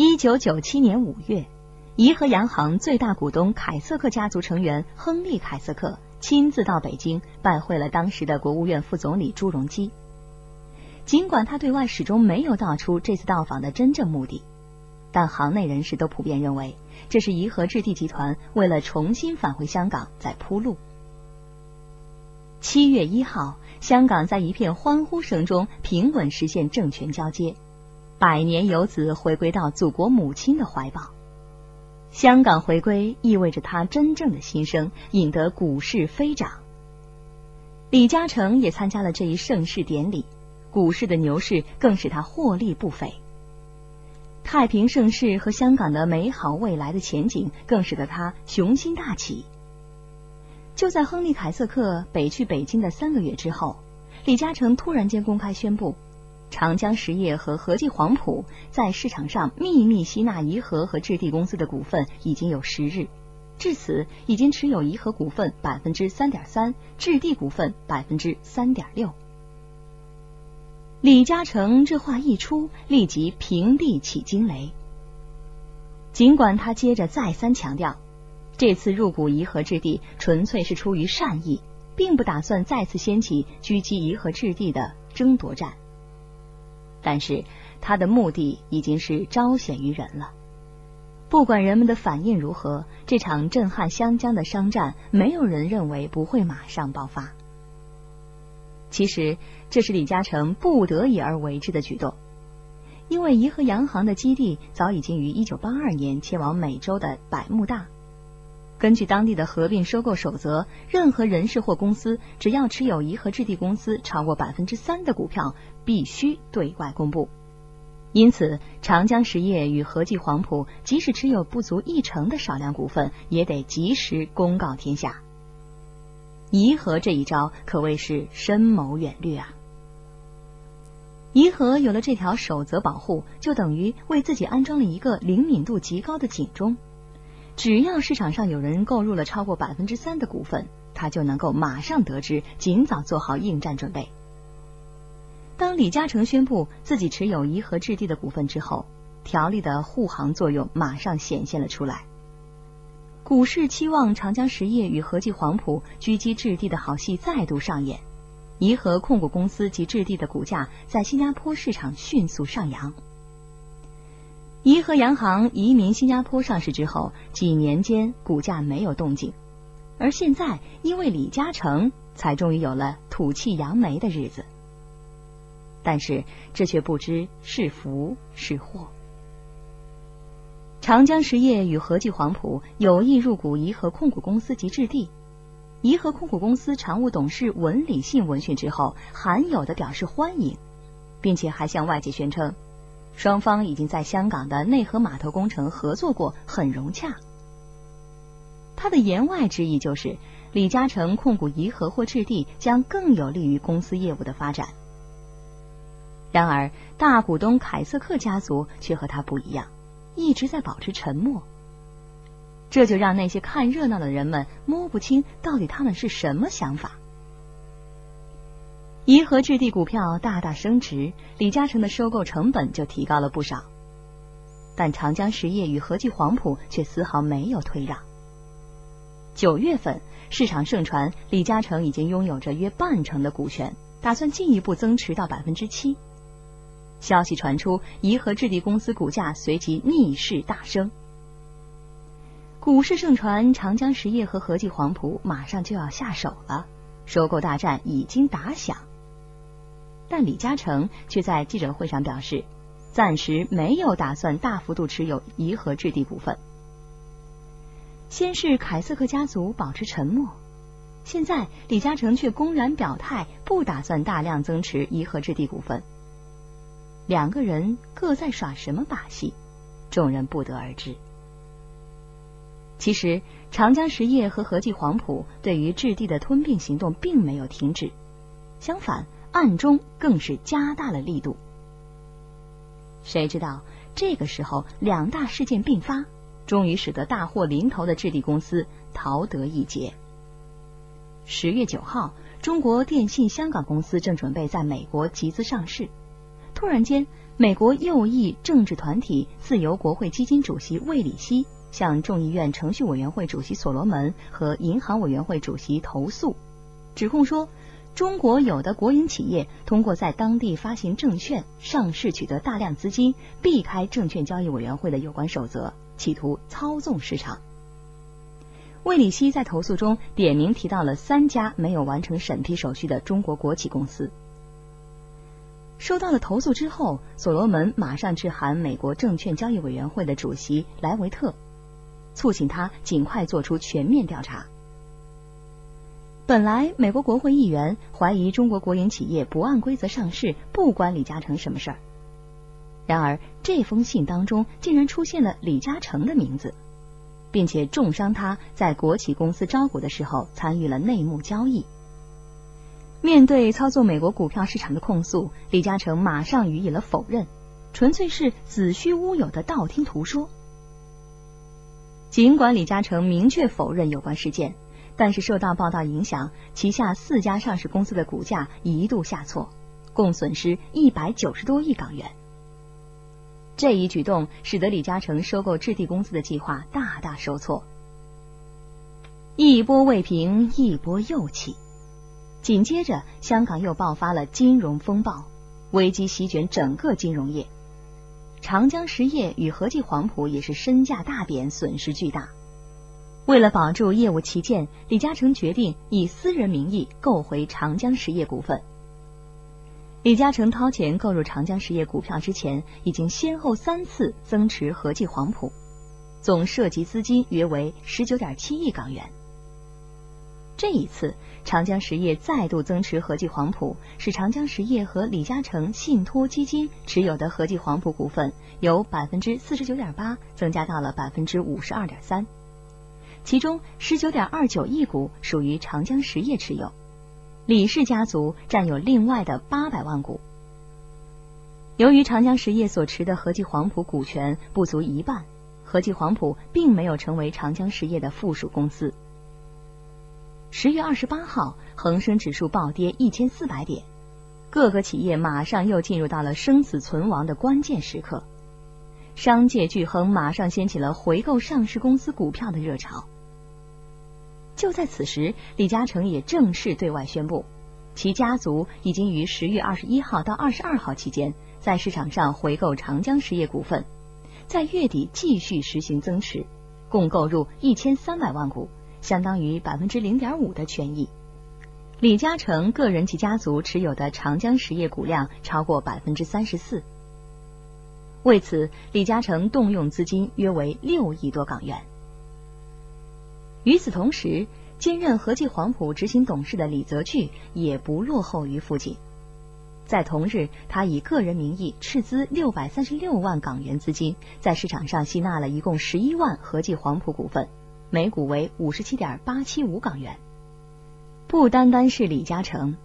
一九九七年五月，怡和洋行最大股东凯瑟克家族成员亨利·凯瑟克亲自到北京拜会了当时的国务院副总理朱镕基。尽管他对外始终没有道出这次到访的真正目的，但行内人士都普遍认为，这是怡和置地集团为了重新返回香港在铺路。七月一号，香港在一片欢呼声中平稳实现政权交接。百年游子回归到祖国母亲的怀抱，香港回归意味着他真正的新生，引得股市飞涨。李嘉诚也参加了这一盛世典礼，股市的牛市更使他获利不菲。太平盛世和香港的美好未来的前景更使得他雄心大起。就在亨利·凯瑟克北去北京的三个月之后，李嘉诚突然间公开宣布。长江实业和和记黄埔在市场上秘密吸纳怡和和置地公司的股份已经有十日，至此已经持有怡和股份百分之三点三，置地股份百分之三点六。李嘉诚这话一出，立即平地起惊雷。尽管他接着再三强调，这次入股怡和置地纯粹是出于善意，并不打算再次掀起狙击怡和置地的争夺战。但是他的目的已经是昭显于人了。不管人们的反应如何，这场震撼湘江的商战，没有人认为不会马上爆发。其实这是李嘉诚不得已而为之的举动，因为怡和洋行的基地早已经于一九八二年迁往美洲的百慕大。根据当地的合并收购守则，任何人士或公司只要持有颐和置地公司超过百分之三的股票，必须对外公布。因此，长江实业与和记黄埔即使持有不足一成的少量股份，也得及时公告天下。颐和这一招可谓是深谋远虑啊！颐和有了这条守则保护，就等于为自己安装了一个灵敏度极高的警钟。只要市场上有人购入了超过百分之三的股份，他就能够马上得知，尽早做好应战准备。当李嘉诚宣布自己持有怡和置地的股份之后，条例的护航作用马上显现了出来。股市期望长江实业与和记黄埔狙击置地的好戏再度上演，怡和控股公司及置地的股价在新加坡市场迅速上扬。怡和洋行移民新加坡上市之后，几年间股价没有动静，而现在因为李嘉诚，才终于有了吐气扬眉的日子。但是这却不知是福是祸。长江实业与和记黄埔有意入股怡和控股公司及置地，怡和控股公司常务董事文理信闻讯之后，罕有的表示欢迎，并且还向外界宣称。双方已经在香港的内河码头工程合作过，很融洽。他的言外之意就是，李嘉诚控股怡和或置地将更有利于公司业务的发展。然而，大股东凯瑟克家族却和他不一样，一直在保持沉默。这就让那些看热闹的人们摸不清到底他们是什么想法。颐和置地股票大大升值，李嘉诚的收购成本就提高了不少。但长江实业与和记黄埔却丝毫没有退让。九月份，市场盛传李嘉诚已经拥有着约半成的股权，打算进一步增持到百分之七。消息传出，颐和置地公司股价随即逆势大升。股市盛传长江实业和和记黄埔马上就要下手了，收购大战已经打响。但李嘉诚却在记者会上表示，暂时没有打算大幅度持有怡和置地股份。先是凯瑟克家族保持沉默，现在李嘉诚却公然表态不打算大量增持怡和置地股份。两个人各在耍什么把戏，众人不得而知。其实，长江实业和和记黄埔对于置地的吞并行动并没有停止，相反。暗中更是加大了力度。谁知道这个时候两大事件并发，终于使得大祸临头的置地公司逃得一劫。十月九号，中国电信香港公司正准备在美国集资上市，突然间，美国右翼政治团体自由国会基金主席魏里希向众议院程序委员会主席所罗门和银行委员会主席投诉，指控说。中国有的国营企业通过在当地发行证券上市取得大量资金，避开证券交易委员会的有关守则，企图操纵市场。魏里希在投诉中点名提到了三家没有完成审批手续的中国国企公司。收到了投诉之后，所罗门马上致函美国证券交易委员会的主席莱维特，促请他尽快做出全面调查。本来，美国国会议员怀疑中国国营企业不按规则上市，不关李嘉诚什么事儿。然而，这封信当中竟然出现了李嘉诚的名字，并且重伤他在国企公司招股的时候参与了内幕交易。面对操作美国股票市场的控诉，李嘉诚马上予以了否认，纯粹是子虚乌有的道听途说。尽管李嘉诚明确否认有关事件。但是受到报道影响，旗下四家上市公司的股价一度下挫，共损失一百九十多亿港元。这一举动使得李嘉诚收购置地公司的计划大大受挫。一波未平，一波又起。紧接着，香港又爆发了金融风暴，危机席卷整个金融业。长江实业与和记黄埔也是身价大贬，损失巨大。为了保住业务旗舰，李嘉诚决定以私人名义购回长江实业股份。李嘉诚掏钱购入长江实业股票之前，已经先后三次增持和记黄埔，总涉及资金约为十九点七亿港元。这一次，长江实业再度增持和记黄埔，使长江实业和李嘉诚信托基金持有的和记黄埔股份由百分之四十九点八增加到了百分之五十二点三。其中十九点二九亿股属于长江实业持有，李氏家族占有另外的八百万股。由于长江实业所持的和记黄埔股权不足一半，和记黄埔并没有成为长江实业的附属公司。十月二十八号，恒生指数暴跌一千四百点，各个企业马上又进入到了生死存亡的关键时刻，商界巨亨马上掀起了回购上市公司股票的热潮。就在此时，李嘉诚也正式对外宣布，其家族已经于十月二十一号到二十二号期间在市场上回购长江实业股份，在月底继续实行增持，共购入一千三百万股，相当于百分之零点五的权益。李嘉诚个人及家族持有的长江实业股量超过百分之三十四。为此，李嘉诚动用资金约为六亿多港元。与此同时，兼任和记黄埔执行董事的李泽钜也不落后于父亲。在同日，他以个人名义斥资六百三十六万港元资金，在市场上吸纳了一共十一万和记黄埔股份，每股为五十七点八七五港元。不单单是李嘉诚，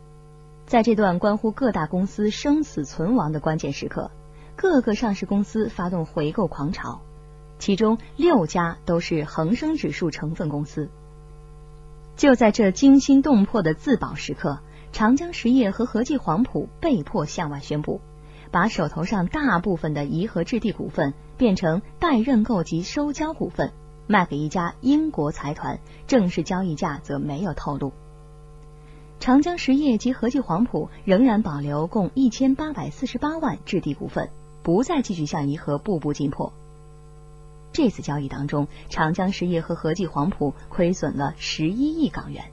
在这段关乎各大公司生死存亡的关键时刻，各个上市公司发动回购狂潮。其中六家都是恒生指数成分公司。就在这惊心动魄的自保时刻，长江实业和和记黄埔被迫向外宣布，把手头上大部分的颐和置地股份变成待认购及收交股份，卖给一家英国财团，正式交易价则没有透露。长江实业及和记黄埔仍然保留共一千八百四十八万置地股份，不再继续向颐和步步进迫。这次交易当中，长江实业和和记黄埔亏损了十一亿港元。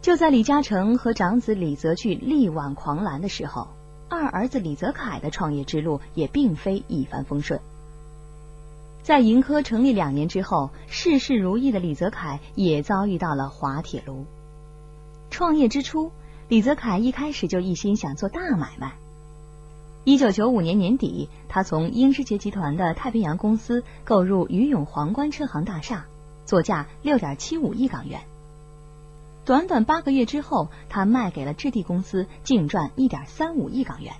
就在李嘉诚和长子李泽钜力挽狂澜的时候，二儿子李泽楷的创业之路也并非一帆风顺。在盈科成立两年之后，事事如意的李泽楷也遭遇到了滑铁卢。创业之初，李泽楷一开始就一心想做大买卖。一九九五年年底，他从英诗杰集团的太平洋公司购入余永皇冠车行大厦，作价六点七五亿港元。短短八个月之后，他卖给了置地公司，净赚一点三五亿港元。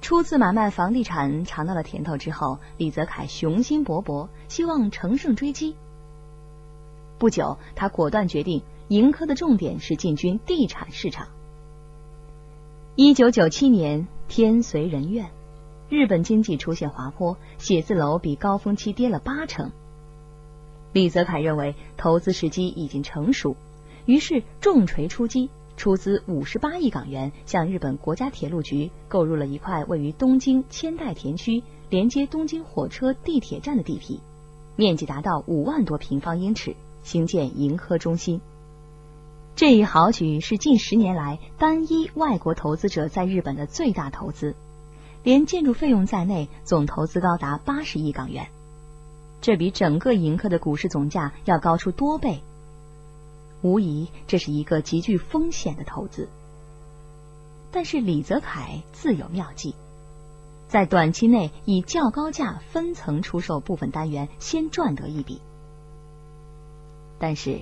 初次买卖房地产尝到了甜头之后，李泽楷雄心勃勃，希望乘胜追击。不久，他果断决定，盈科的重点是进军地产市场。一九九七年，天随人愿，日本经济出现滑坡，写字楼比高峰期跌了八成。李泽楷认为投资时机已经成熟，于是重锤出击，出资五十八亿港元，向日本国家铁路局购入了一块位于东京千代田区、连接东京火车地铁站的地皮，面积达到五万多平方英尺，兴建银科中心。这一豪举是近十年来单一外国投资者在日本的最大投资，连建筑费用在内，总投资高达八十亿港元。这比整个盈科的股市总价要高出多倍，无疑这是一个极具风险的投资。但是李泽楷自有妙计，在短期内以较高价分层出售部分单元，先赚得一笔。但是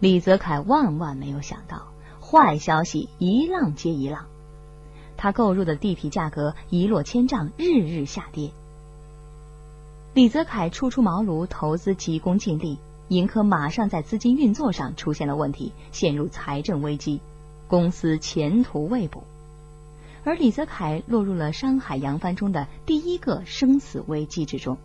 李泽楷万万没有想到，坏消息一浪接一浪，他购入的地皮价格一落千丈，日日下跌。李泽楷初出茅庐，投资急功近利，盈科马上在资金运作上出现了问题，陷入财政危机，公司前途未卜。而李泽楷落入了商海扬帆中的第一个生死危机之中。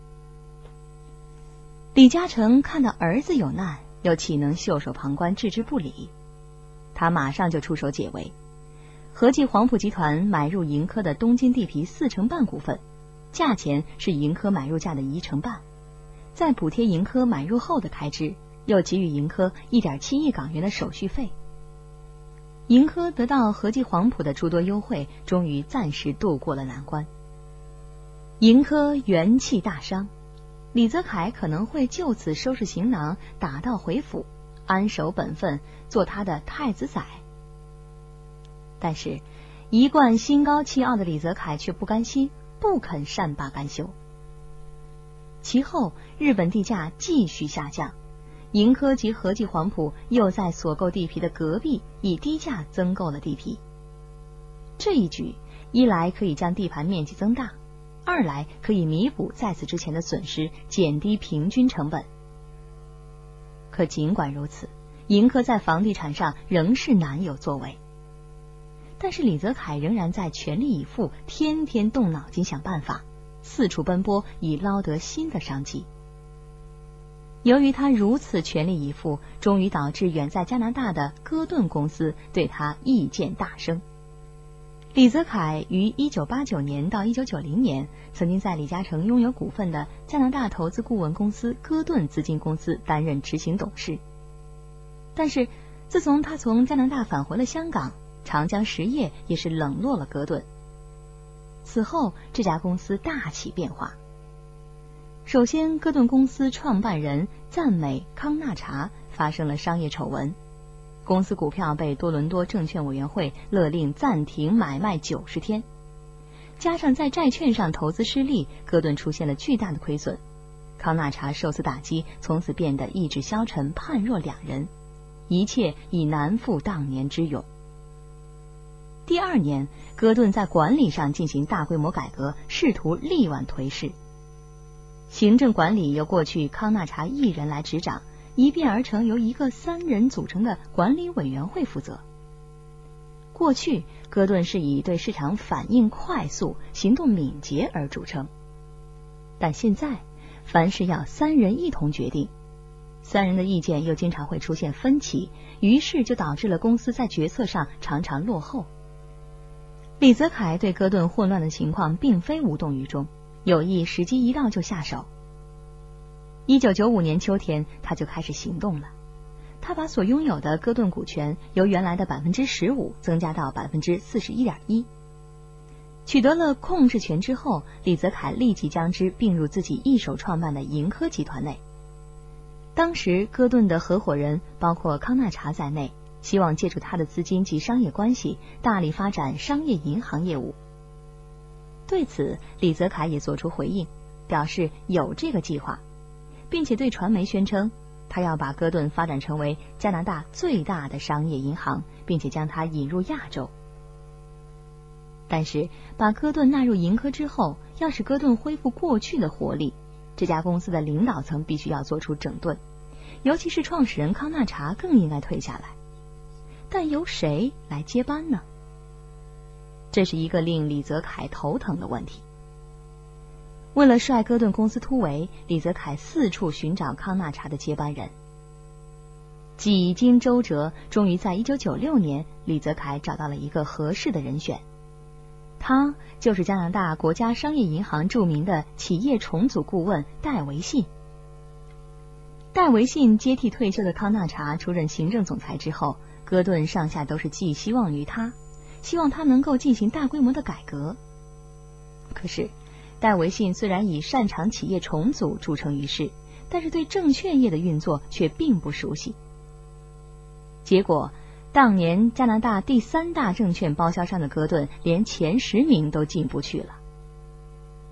李嘉诚看到儿子有难，又岂能袖手旁观、置之不理？他马上就出手解围，合计黄埔集团买入盈科的东京地皮四成半股份。价钱是盈科买入价的一成半，再补贴盈科买入后的开支，又给予盈科一点七亿港元的手续费。盈科得到合计黄埔的诸多优惠，终于暂时度过了难关。盈科元气大伤，李泽楷可能会就此收拾行囊，打道回府，安守本分，做他的太子仔。但是，一贯心高气傲的李泽楷却不甘心。不肯善罢甘休。其后，日本地价继续下降，盈科及合记黄埔又在所购地皮的隔壁以低价增购了地皮。这一举，一来可以将地盘面积增大，二来可以弥补在此之前的损失，减低平均成本。可尽管如此，盈科在房地产上仍是难有作为。但是李泽楷仍然在全力以赴，天天动脑筋想办法，四处奔波，以捞得新的商机。由于他如此全力以赴，终于导致远在加拿大的戈顿公司对他意见大升。李泽楷于一九八九年到一九九零年，曾经在李嘉诚拥有股份的加拿大投资顾问公司戈顿资金公司担任执行董事。但是自从他从加拿大返回了香港。长江实业也是冷落了戈顿。此后，这家公司大起变化。首先，戈顿公司创办人赞美康纳查发生了商业丑闻，公司股票被多伦多证券委员会勒令暂停买卖九十天。加上在债券上投资失利，戈顿出现了巨大的亏损。康纳查受此打击，从此变得意志消沉，判若两人，一切已难复当年之勇。第二年，戈顿在管理上进行大规模改革，试图力挽颓势。行政管理由过去康纳查一人来执掌，一变而成由一个三人组成的管理委员会负责。过去，戈顿是以对市场反应快速、行动敏捷而著称，但现在凡事要三人一同决定，三人的意见又经常会出现分歧，于是就导致了公司在决策上常常落后。李泽楷对戈顿混乱的情况并非无动于衷，有意时机一到就下手。一九九五年秋天，他就开始行动了。他把所拥有的戈顿股权由原来的百分之十五增加到百分之四十一点一。取得了控制权之后，李泽楷立即将之并入自己一手创办的盈科集团内。当时，戈顿的合伙人包括康纳查在内。希望借助他的资金及商业关系，大力发展商业银行业务。对此，李泽楷也作出回应，表示有这个计划，并且对传媒宣称，他要把戈顿发展成为加拿大最大的商业银行，并且将它引入亚洲。但是，把戈顿纳入盈科之后，要使戈顿恢复过去的活力，这家公司的领导层必须要做出整顿，尤其是创始人康纳查更应该退下来。但由谁来接班呢？这是一个令李泽楷头疼的问题。为了率哥顿公司突围，李泽楷四处寻找康纳查的接班人。几经周折，终于在一九九六年，李泽楷找到了一个合适的人选。他就是加拿大国家商业银行著名的企业重组顾问戴维信。戴维信接替退休的康纳查出任行政总裁之后，戈顿上下都是寄希望于他，希望他能够进行大规模的改革。可是，戴维信虽然以擅长企业重组著称于世，但是对证券业的运作却并不熟悉。结果。当年加拿大第三大证券包销商的戈顿，连前十名都进不去了。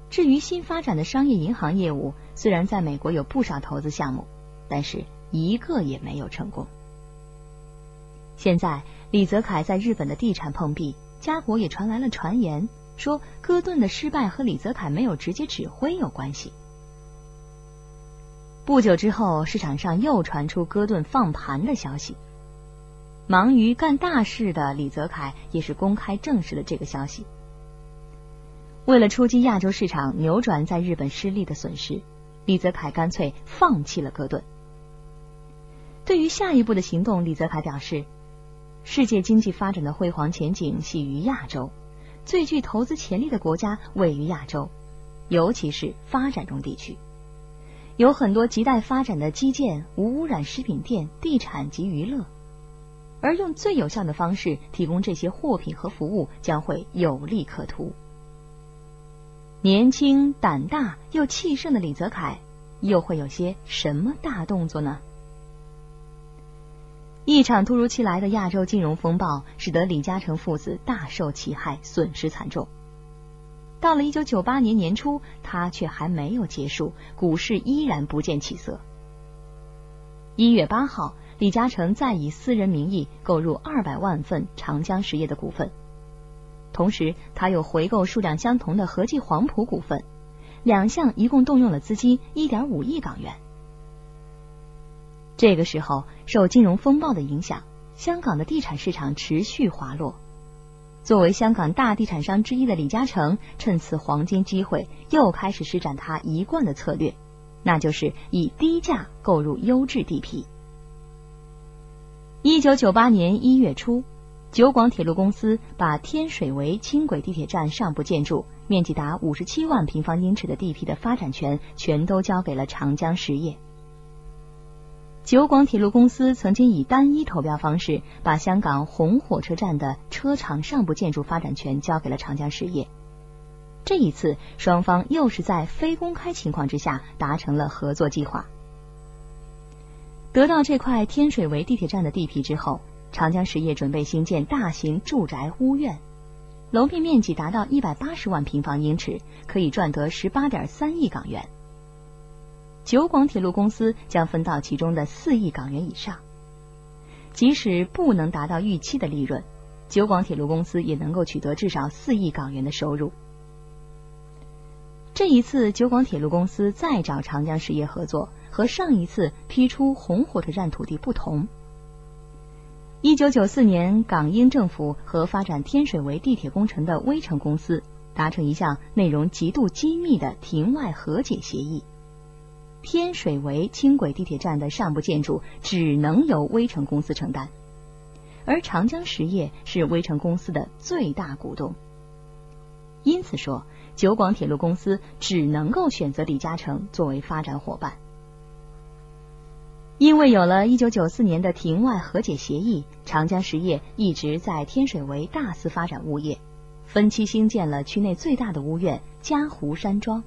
至于新发展的商业银行业务，虽然在美国有不少投资项目，但是一个也没有成功。现在李泽楷在日本的地产碰壁，家国也传来了传言，说戈顿的失败和李泽楷没有直接指挥有关系。不久之后，市场上又传出戈顿放盘的消息。忙于干大事的李泽楷也是公开证实了这个消息。为了出击亚洲市场，扭转在日本失利的损失，李泽楷干脆放弃了戈顿。对于下一步的行动，李泽楷表示：“世界经济发展的辉煌前景系于亚洲，最具投资潜力的国家位于亚洲，尤其是发展中地区，有很多亟待发展的基建、无污染食品店、地产及娱乐。”而用最有效的方式提供这些货品和服务，将会有利可图。年轻胆大又气盛的李泽楷，又会有些什么大动作呢？一场突如其来的亚洲金融风暴，使得李嘉诚父子大受其害，损失惨重。到了一九九八年年初，他却还没有结束，股市依然不见起色。一月八号。李嘉诚再以私人名义购入二百万份长江实业的股份，同时他又回购数量相同的和记黄埔股份，两项一共动用了资金一点五亿港元。这个时候，受金融风暴的影响，香港的地产市场持续滑落。作为香港大地产商之一的李嘉诚，趁此黄金机会，又开始施展他一贯的策略，那就是以低价购入优质地皮。一九九八年一月初，九广铁路公司把天水围轻轨地铁站上部建筑、面积达五十七万平方英尺的地皮的发展权，全都交给了长江实业。九广铁路公司曾经以单一投标方式，把香港红火车站的车厂上部建筑发展权交给了长江实业。这一次，双方又是在非公开情况之下达成了合作计划。得到这块天水围地铁站的地皮之后，长江实业准备兴建大型住宅屋苑，楼面面积达到一百八十万平方英尺，可以赚得十八点三亿港元。九广铁路公司将分到其中的四亿港元以上。即使不能达到预期的利润，九广铁路公司也能够取得至少四亿港元的收入。这一次，九广铁路公司再找长江实业合作。和上一次批出红火车站土地不同，一九九四年，港英政府和发展天水围地铁工程的微城公司达成一项内容极度机密的庭外和解协议。天水围轻轨地铁站的上部建筑只能由微城公司承担，而长江实业是微城公司的最大股东，因此说九广铁路公司只能够选择李嘉诚作为发展伙伴。因为有了一九九四年的庭外和解协议，长江实业一直在天水围大肆发展物业，分期兴建了区内最大的屋苑嘉湖山庄，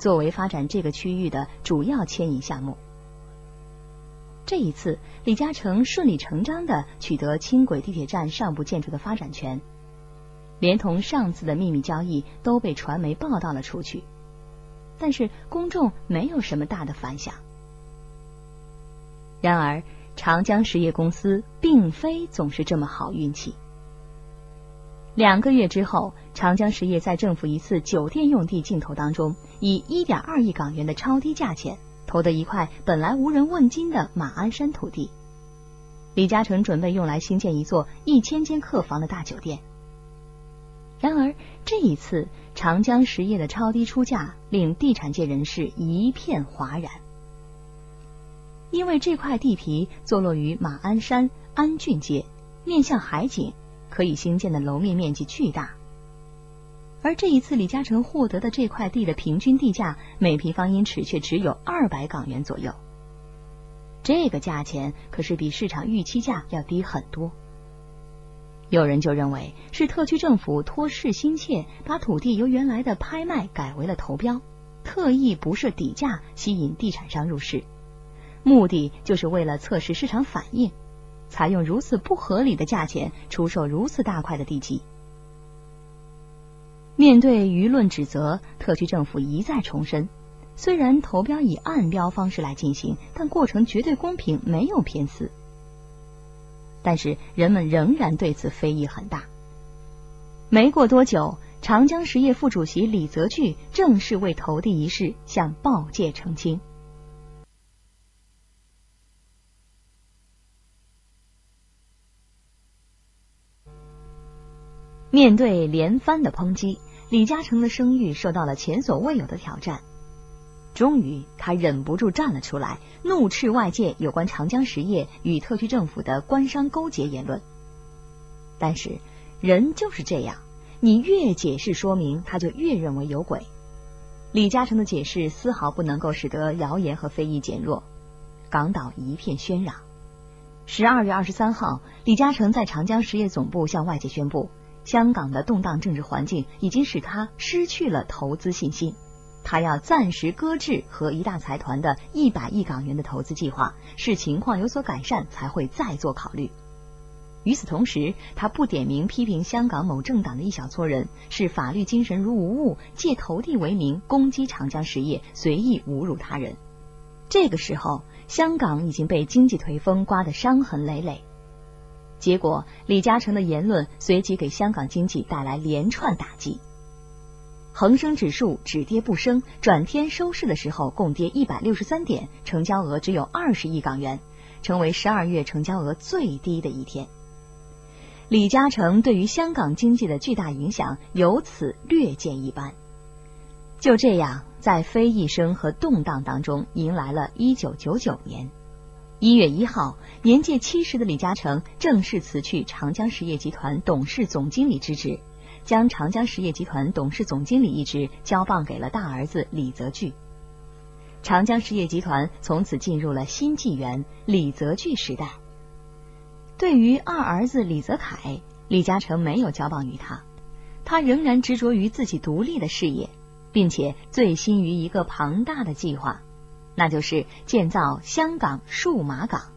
作为发展这个区域的主要牵引项目。这一次，李嘉诚顺理成章的取得轻轨地铁站上部建筑的发展权，连同上次的秘密交易都被传媒报道了出去，但是公众没有什么大的反响。然而，长江实业公司并非总是这么好运气。两个月之后，长江实业在政府一次酒店用地竞投当中，以一点二亿港元的超低价钱投得一块本来无人问津的马鞍山土地。李嘉诚准备用来兴建一座一千间客房的大酒店。然而这一次，长江实业的超低出价令地产界人士一片哗然，因为这块地皮坐落于马鞍山安俊街，面向海景，可以兴建的楼面面积巨大。而这一次，李嘉诚获得的这块地的平均地价每平方英尺却只有二百港元左右，这个价钱可是比市场预期价要低很多。有人就认为是特区政府托市心切，把土地由原来的拍卖改为了投标，特意不设底价，吸引地产商入市，目的就是为了测试市场反应，采用如此不合理的价钱出售如此大块的地基。面对舆论指责，特区政府一再重申，虽然投标以暗标方式来进行，但过程绝对公平，没有偏私。但是人们仍然对此非议很大。没过多久，长江实业副主席李泽钜正式为投递一事向报界澄清。面对连番的抨击，李嘉诚的声誉受到了前所未有的挑战。终于，他忍不住站了出来，怒斥外界有关长江实业与特区政府的官商勾结言论。但是，人就是这样，你越解释说明，他就越认为有鬼。李嘉诚的解释丝毫不能够使得谣言和非议减弱，港岛一片喧嚷。十二月二十三号，李嘉诚在长江实业总部向外界宣布，香港的动荡政治环境已经使他失去了投资信心。他要暂时搁置和一大财团的一百亿港元的投资计划，视情况有所改善才会再做考虑。与此同时，他不点名批评香港某政党的一小撮人视法律精神如无物，借投递为名攻击长江实业，随意侮辱他人。这个时候，香港已经被经济颓风刮得伤痕累累。结果，李嘉诚的言论随即给香港经济带来连串打击。恒生指数只跌不升，转天收市的时候共跌一百六十三点，成交额只有二十亿港元，成为十二月成交额最低的一天。李嘉诚对于香港经济的巨大影响由此略见一斑。就这样，在非议声和动荡当中，迎来了一九九九年一月一号，年届七十的李嘉诚正式辞去长江实业集团董事总经理之职。将长江实业集团董事总经理一职交棒给了大儿子李泽钜，长江实业集团从此进入了新纪元李泽钜时代。对于二儿子李泽楷，李嘉诚没有交棒于他，他仍然执着于自己独立的事业，并且醉心于一个庞大的计划，那就是建造香港数码港。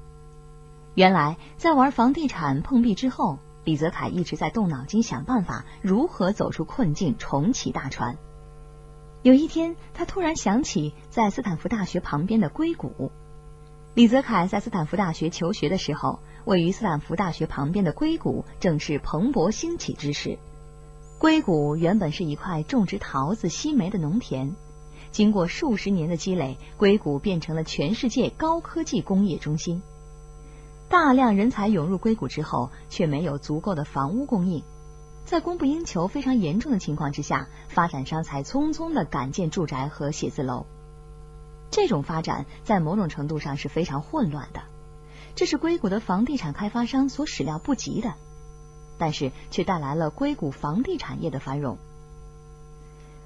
原来在玩房地产碰壁之后。李泽楷一直在动脑筋想办法，如何走出困境，重启大船。有一天，他突然想起在斯坦福大学旁边的硅谷。李泽楷在斯坦福大学求学的时候，位于斯坦福大学旁边的硅谷正是蓬勃兴起之时。硅谷原本是一块种植桃子、西梅的农田，经过数十年的积累，硅谷变成了全世界高科技工业中心。大量人才涌入硅谷之后，却没有足够的房屋供应，在供不应求非常严重的情况之下，发展商才匆匆的赶建住宅和写字楼。这种发展在某种程度上是非常混乱的，这是硅谷的房地产开发商所始料不及的，但是却带来了硅谷房地产业的繁荣。